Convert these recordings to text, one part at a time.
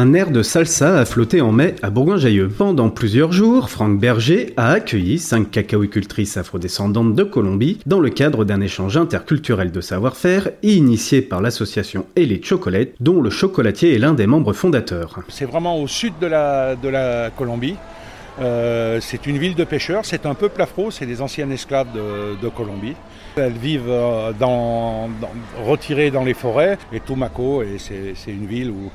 Un air de salsa a flotté en mai à Bourgoin-Jallieu. Pendant plusieurs jours, Franck Berger a accueilli cinq cacaoicultrices afrodescendantes de Colombie dans le cadre d'un échange interculturel de savoir-faire initié par l'association Elite Chocolate, dont le chocolatier est l'un des membres fondateurs. C'est vraiment au sud de la Colombie. Euh, c'est une ville de pêcheurs, c'est un peuple afro, c'est des anciennes esclaves de, Colombie. Elles vivent euh, retirées dans les forêts. Et Tumaco, c'est une ville où,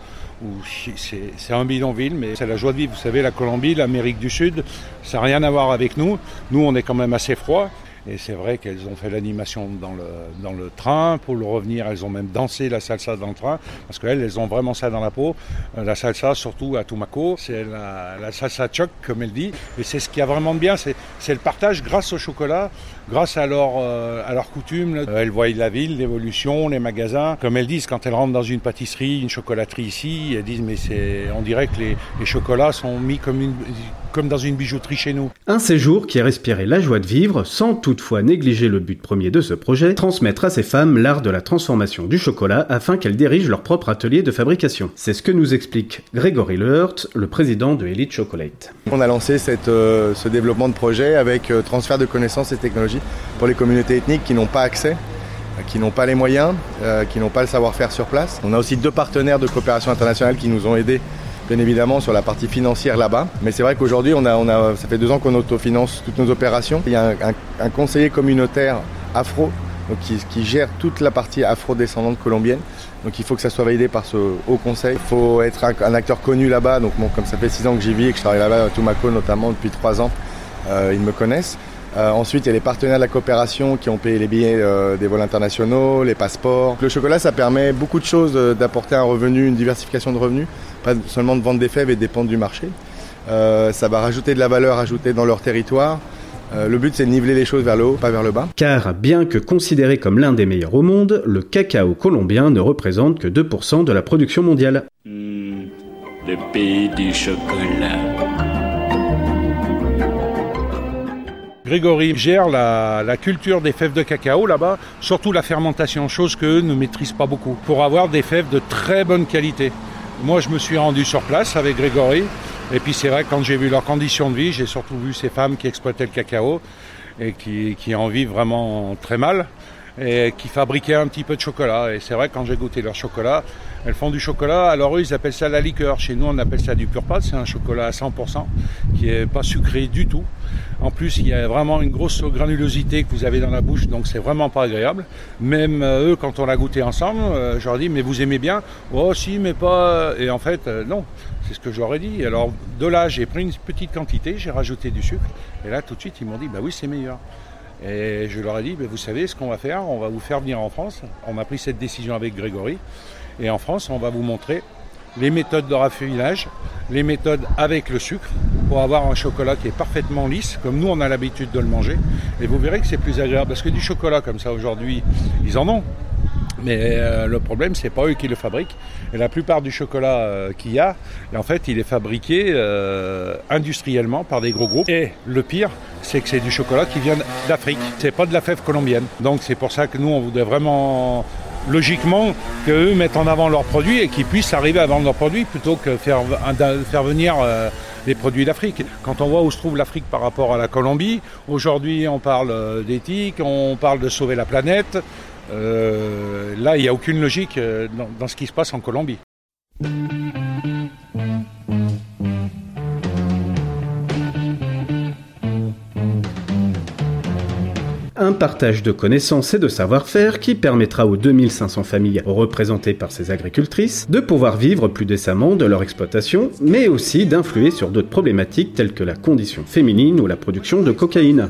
c'est un bidonville, mais c'est la joie de vivre. Vous savez, la Colombie, l'Amérique du Sud, ça n'a rien à voir avec nous. Nous, on est quand même assez froid. Et c'est vrai qu'elles ont fait l'animation dans le, dans le train. Pour le revenir, elles ont même dansé la salsa dans le train. Parce qu'elles, elles ont vraiment ça dans la peau. Euh, la salsa, surtout à Tumaco, c'est la, salsa choc, comme elle dit. Et c'est ce qui a vraiment de bien. C'est, le partage grâce au chocolat, grâce à leur, euh, à leur coutume. Elles voient la ville, l'évolution, les magasins. Comme elles disent, quand elles rentrent dans une pâtisserie, une chocolaterie ici, elles disent, mais c'est, on dirait que les, les chocolats sont mis comme, une, comme dans une bijouterie chez nous. Un séjour qui a respiré la joie de vivre sans tout toutefois négliger le but premier de ce projet, transmettre à ces femmes l'art de la transformation du chocolat afin qu'elles dirigent leur propre atelier de fabrication. C'est ce que nous explique Grégory Lehurt, le président de Elite Chocolate. On a lancé cette, euh, ce développement de projet avec euh, transfert de connaissances et technologies pour les communautés ethniques qui n'ont pas accès euh, qui n'ont pas les moyens, qui n'ont pas le savoir-faire sur place. On a aussi deux partenaires de coopération internationale qui nous ont aidés bien évidemment sur la partie financière là-bas. Mais c'est vrai qu'aujourd'hui, on a, on a, ça fait deux ans qu'on autofinance toutes nos opérations. Il y a un, conseiller communautaire afro donc qui, gère toute la partie afro-descendante colombienne. Donc il faut que ça soit validé par ce haut conseil. Il faut être un, acteur connu là-bas. Donc comme ça fait six ans que j'y vis et que je travaille là-bas à Tumaco notamment depuis trois ans, euh, ils me connaissent. Euh, ensuite, il y a les partenaires de la coopération qui ont payé les billets euh, des vols internationaux, les passeports. Le chocolat, ça permet beaucoup de choses, euh, d'apporter un revenu, une diversification de revenus, pas seulement de vendre des fèves et de dépendre du marché. ça va rajouter de la valeur ajoutée dans leur territoire. le but, c'est de niveler les choses vers le haut, pas vers le bas. Car, bien que considéré comme l'un des meilleurs au monde, le cacao colombien ne représente que 2% de la production mondiale. Hmm, le pays du chocolat. Grégory gère la, culture des fèves de cacao là-bas, surtout la fermentation, chose qu'eux ne maîtrisent pas beaucoup, pour avoir des fèves de très bonne qualité. Moi, je me suis rendu sur place avec Grégory, et puis c'est vrai, quand j'ai vu leurs conditions de vie, j'ai surtout vu ces femmes qui exploitaient le cacao et qui, en vivent vraiment très mal et qui fabriquaient un petit peu de chocolat. Et c'est vrai, quand j'ai goûté leur chocolat, elles font du chocolat. Alors eux, ils appellent ça la liqueur. Chez nous, on appelle ça du pur. C'est un chocolat à 100% qui est pas sucré du tout. En plus, il y a vraiment une grosse granulosité que vous avez dans la bouche, donc c'est vraiment pas agréable. Même euh, eux, quand on l'a goûté ensemble, euh, je leur dis, mais vous aimez bien? Oh, si, mais pas. Et en fait, euh, non. C'est ce que j'aurais dit. Alors, de là, j'ai pris une petite quantité, j'ai rajouté du sucre. Et là, tout de suite, ils m'ont dit, bah oui, c'est meilleur. Et je leur ai dit, vous savez ce qu'on va faire? On va vous faire venir en France. On a pris cette décision avec Grégory. Et en France, on va vous montrer les méthodes de raffinage, les méthodes avec le sucre, pour avoir un chocolat qui est parfaitement lisse, comme nous on a l'habitude de le manger. Et vous verrez que c'est plus agréable, parce que du chocolat comme ça aujourd'hui, ils en ont. Mais euh, le problème, c'est pas eux qui le fabriquent. Et la plupart du chocolat euh, qu'il y a, en fait, il est fabriqué euh, industriellement par des gros groupes. Et le pire, c'est que c'est du chocolat qui vient d'Afrique. C'est pas de la fève colombienne. Donc c'est pour ça que nous, on voudrait vraiment logiquement qu'eux mettent en avant leurs produits et qu'ils puissent arriver à vendre leurs produits plutôt que faire, faire venir des produits d'Afrique. Quand on voit où se trouve l'Afrique par rapport à la Colombie, aujourd'hui on parle d'éthique, on parle de sauver la planète. Euh, là, il n'y a aucune logique euh, dans, ce qui se passe en Colombie. Un partage de connaissances et de savoir-faire qui permettra aux 2500 familles représentées par ces agricultrices de pouvoir vivre plus décemment de leur exploitation, mais aussi d'influer sur d'autres problématiques telles que la condition féminine ou la production de cocaïne.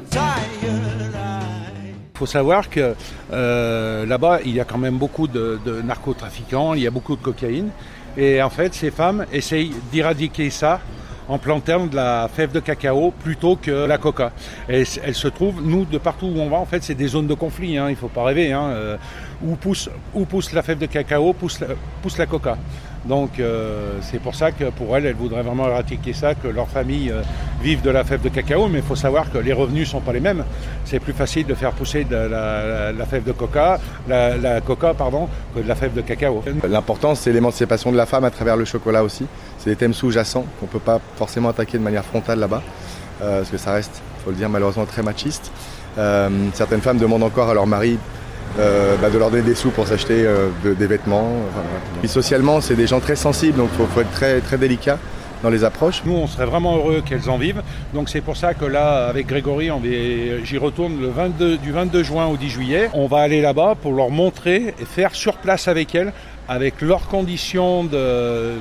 Il faut savoir que euh, là-bas, il y a quand même beaucoup de, narcotrafiquants, il y a beaucoup de cocaïne. Et en fait, ces femmes essayent d'éradiquer ça en plantant de la fève de cacao plutôt que la coca. Elle se trouve, nous, de partout où on va, en fait, c'est des zones de conflit, hein, il ne faut pas rêver. Hein, euh, où, pousse, où pousse la fève de cacao, pousse pousse la coca. Donc euh, c'est pour ça que pour elle, elle voudrait vraiment éradiquer ça, que leur famille euh, vive de la fève de cacao, mais il faut savoir que les revenus ne sont pas les mêmes. C'est plus facile de faire pousser de la, fève de coca, la, la, coca pardon, que de la fève de cacao. L'important c'est l'émancipation de la femme à travers le chocolat aussi. C'est des thèmes sous-jacents qu'on ne peut pas forcément attaquer de manière frontale là-bas, euh, parce que ça reste, il faut le dire malheureusement, très machiste. Euh, certaines femmes demandent encore à leur mari euh, bah, de leur donner des sous pour s'acheter euh, de, des vêtements. Puis socialement, c'est des gens très sensibles, donc il faut, faut, être très, très délicat dans les approches. Nous, on serait vraiment heureux qu'elles en vivent. Donc c'est pour ça que là, avec Grégory, j'y retourne le 22, du 22 juin au 10 juillet. On va aller là-bas pour leur montrer et faire sur place avec elles avec leurs conditions de, de,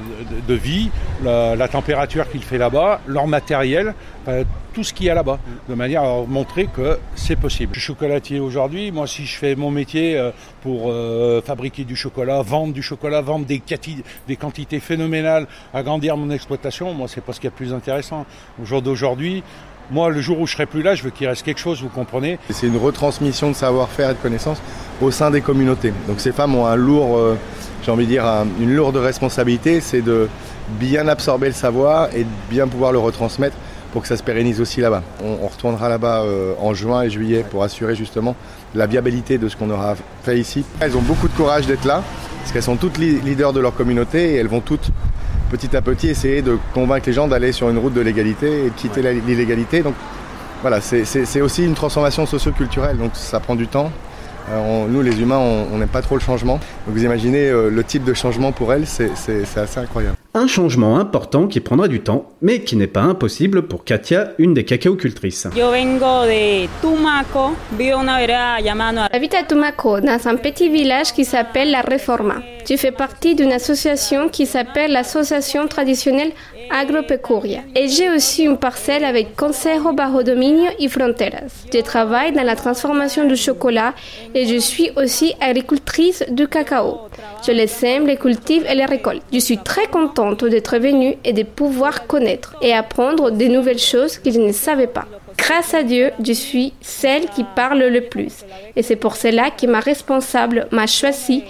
de vie, la, la température qu'il fait là-bas, leur matériel, euh, tout ce qu'il y a là-bas, de manière à montrer que c'est possible. Je suis chocolatier aujourd'hui, moi si je fais mon métier euh, pour euh, fabriquer du chocolat, vendre du chocolat, vendre des, des quantités phénoménales, agrandir mon exploitation, moi c'est pas ce qui est le plus intéressant. Au jour d'aujourd'hui, moi, le jour où je serai plus là, je veux qu'il reste quelque chose, vous comprenez C'est une retransmission de savoir-faire et de connaissances au sein des communautés. Donc ces femmes ont un lourd, euh, j'ai envie de dire, un, une lourde responsabilité, c'est de bien absorber le savoir et de bien pouvoir le retransmettre pour que ça se pérennise aussi là-bas. On, on, retournera là-bas euh, en juin et juillet pour assurer justement la viabilité de ce qu'on aura fait ici. Elles ont beaucoup de courage d'être là, parce qu'elles sont toutes leaders de leur communauté et elles vont toutes petit à petit essayer de convaincre les gens d'aller sur une route de l'égalité et de quitter ouais. l'illégalité. Donc voilà, c'est aussi une transformation socio-culturelle, donc ça prend du temps. Euh, on, nous, les humains, on n'aime pas trop le changement. Donc vous imaginez euh, le type de changement pour elles, c'est assez incroyable. Un changement important qui prendra du temps, mais qui n'est pas impossible pour Katia, une des cacaocultrices. J'habite à Tumaco, dans un petit village qui s'appelle La Reforma. Je fais partie d'une association qui s'appelle l'Association traditionnelle Agropecuria. Et j'ai aussi une parcelle avec Consejo Bajo Dominio y Fronteras. Je travaille dans la transformation du chocolat et je suis aussi agricultrice du cacao. Je les sème, les cultive et les récolte. Je suis très contente d'être venue et de pouvoir connaître et apprendre de nouvelles choses que je ne savais pas. Grâce à Dieu, je suis celle qui parle le plus. Et c'est pour cela que ma responsable m'a choisi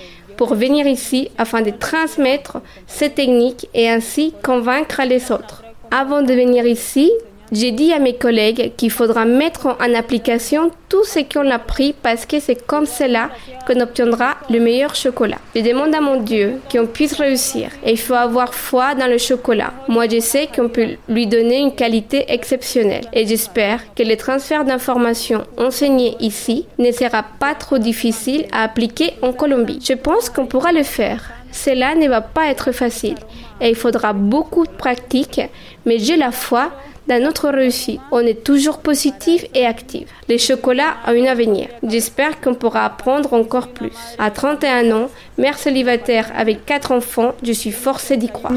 pour venir ici afin de transmettre ces techniques et ainsi convaincre les autres. Avant de venir ici, j'ai dit à mes collègues qu'il faudra mettre en application tout ce qu'on a appris parce que c'est comme cela qu'on obtiendra le meilleur chocolat. Je demande à mon Dieu qu'on puisse réussir et il faut avoir foi dans le chocolat. Moi, je sais qu'on peut lui donner une qualité exceptionnelle et j'espère que le transfert d'informations enseignées ici ne sera pas trop difficile à appliquer en Colombie. Je pense qu'on pourra le faire. Cela ne va pas être facile et il faudra beaucoup de pratique, mais j'ai la foi dans notre réussite. On est toujours positif et actif. Le chocolat a un avenir. J'espère qu'on pourra apprendre encore plus. À 31 ans, mère célibataire avec quatre enfants, je suis forcée d'y croire.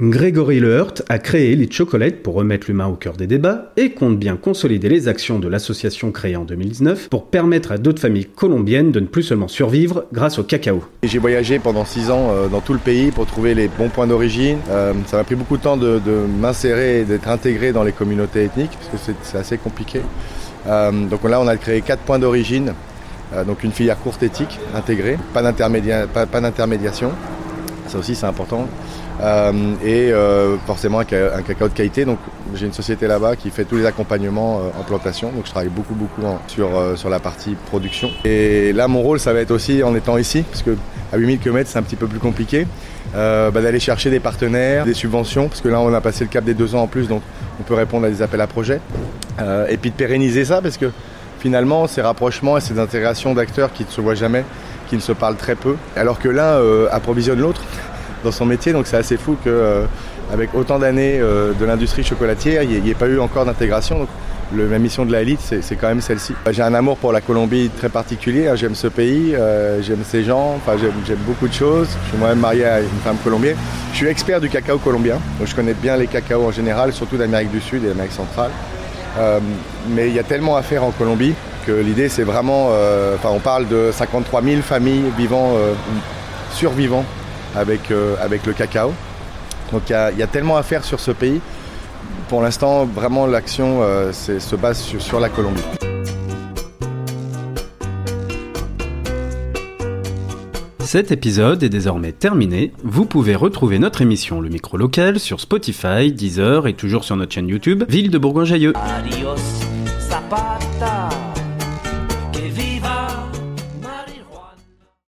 Grégory Leheurt a créé Lit Chocolate pour remettre l'humain au cœur des débats et compte bien consolider les actions de l'association créée en 2019 pour permettre à d'autres familles colombiennes de ne plus seulement survivre grâce au cacao. J'ai voyagé pendant six ans euh, dans tout le pays pour trouver les bons points d'origine. Euh, ça m'a pris beaucoup de temps de, de m'insérer et d'être intégré dans les communautés ethniques parce que c'est assez compliqué. Euh, donc là, on a créé quatre points d'origine, donc une filière courte éthique intégrée, pas d'intermédiation, ça aussi c'est important, euh, et euh, forcément un, cacao de qualité. Donc j'ai une société là-bas qui fait tous les accompagnements en plantation, donc je travaille beaucoup beaucoup sur, la partie production. Et là, mon rôle, ça va être aussi en étant ici, parce que à 8000 km, c'est un petit peu plus compliqué. Euh, bah, d'aller chercher des partenaires, des subventions, parce que là on a passé le cap des deux ans en plus, donc on peut répondre à des appels à projets. Euh, et puis de pérenniser ça, parce que finalement ces rapprochements et ces intégrations d'acteurs qui ne se voient jamais, qui ne se parlent très peu, alors que l'un euh, approvisionne l'autre dans son métier, donc c'est assez fou que euh, avec autant d'années euh, de l'industrie chocolatière, il n'y ait pas eu encore d'intégration. Le, ma mission de la élite, c'est quand même celle-ci. J'ai un amour pour la Colombie très particulier. Hein. J'aime ce pays, j'aime ces gens, j'aime beaucoup de choses. Je suis moi-même marié à une femme colombienne. Je suis expert du cacao colombien, donc je connais bien les cacaos en général, surtout d'Amérique du Sud et d'Amérique centrale. Euh, mais il y a tellement à faire en Colombie que l'idée, c'est vraiment. euh, Enfin, on parle de 53 000 familles vivant, euh, survivant avec, avec le cacao. Donc il y, a tellement à faire sur ce pays. Pour l'instant, vraiment, l'action se base sur la Colombie. Cet épisode est désormais terminé. Vous pouvez retrouver notre émission Le Micro Local sur Spotify, Deezer et toujours sur notre chaîne YouTube Ville de Bourgoin-Jallieu. Adios, Zapata.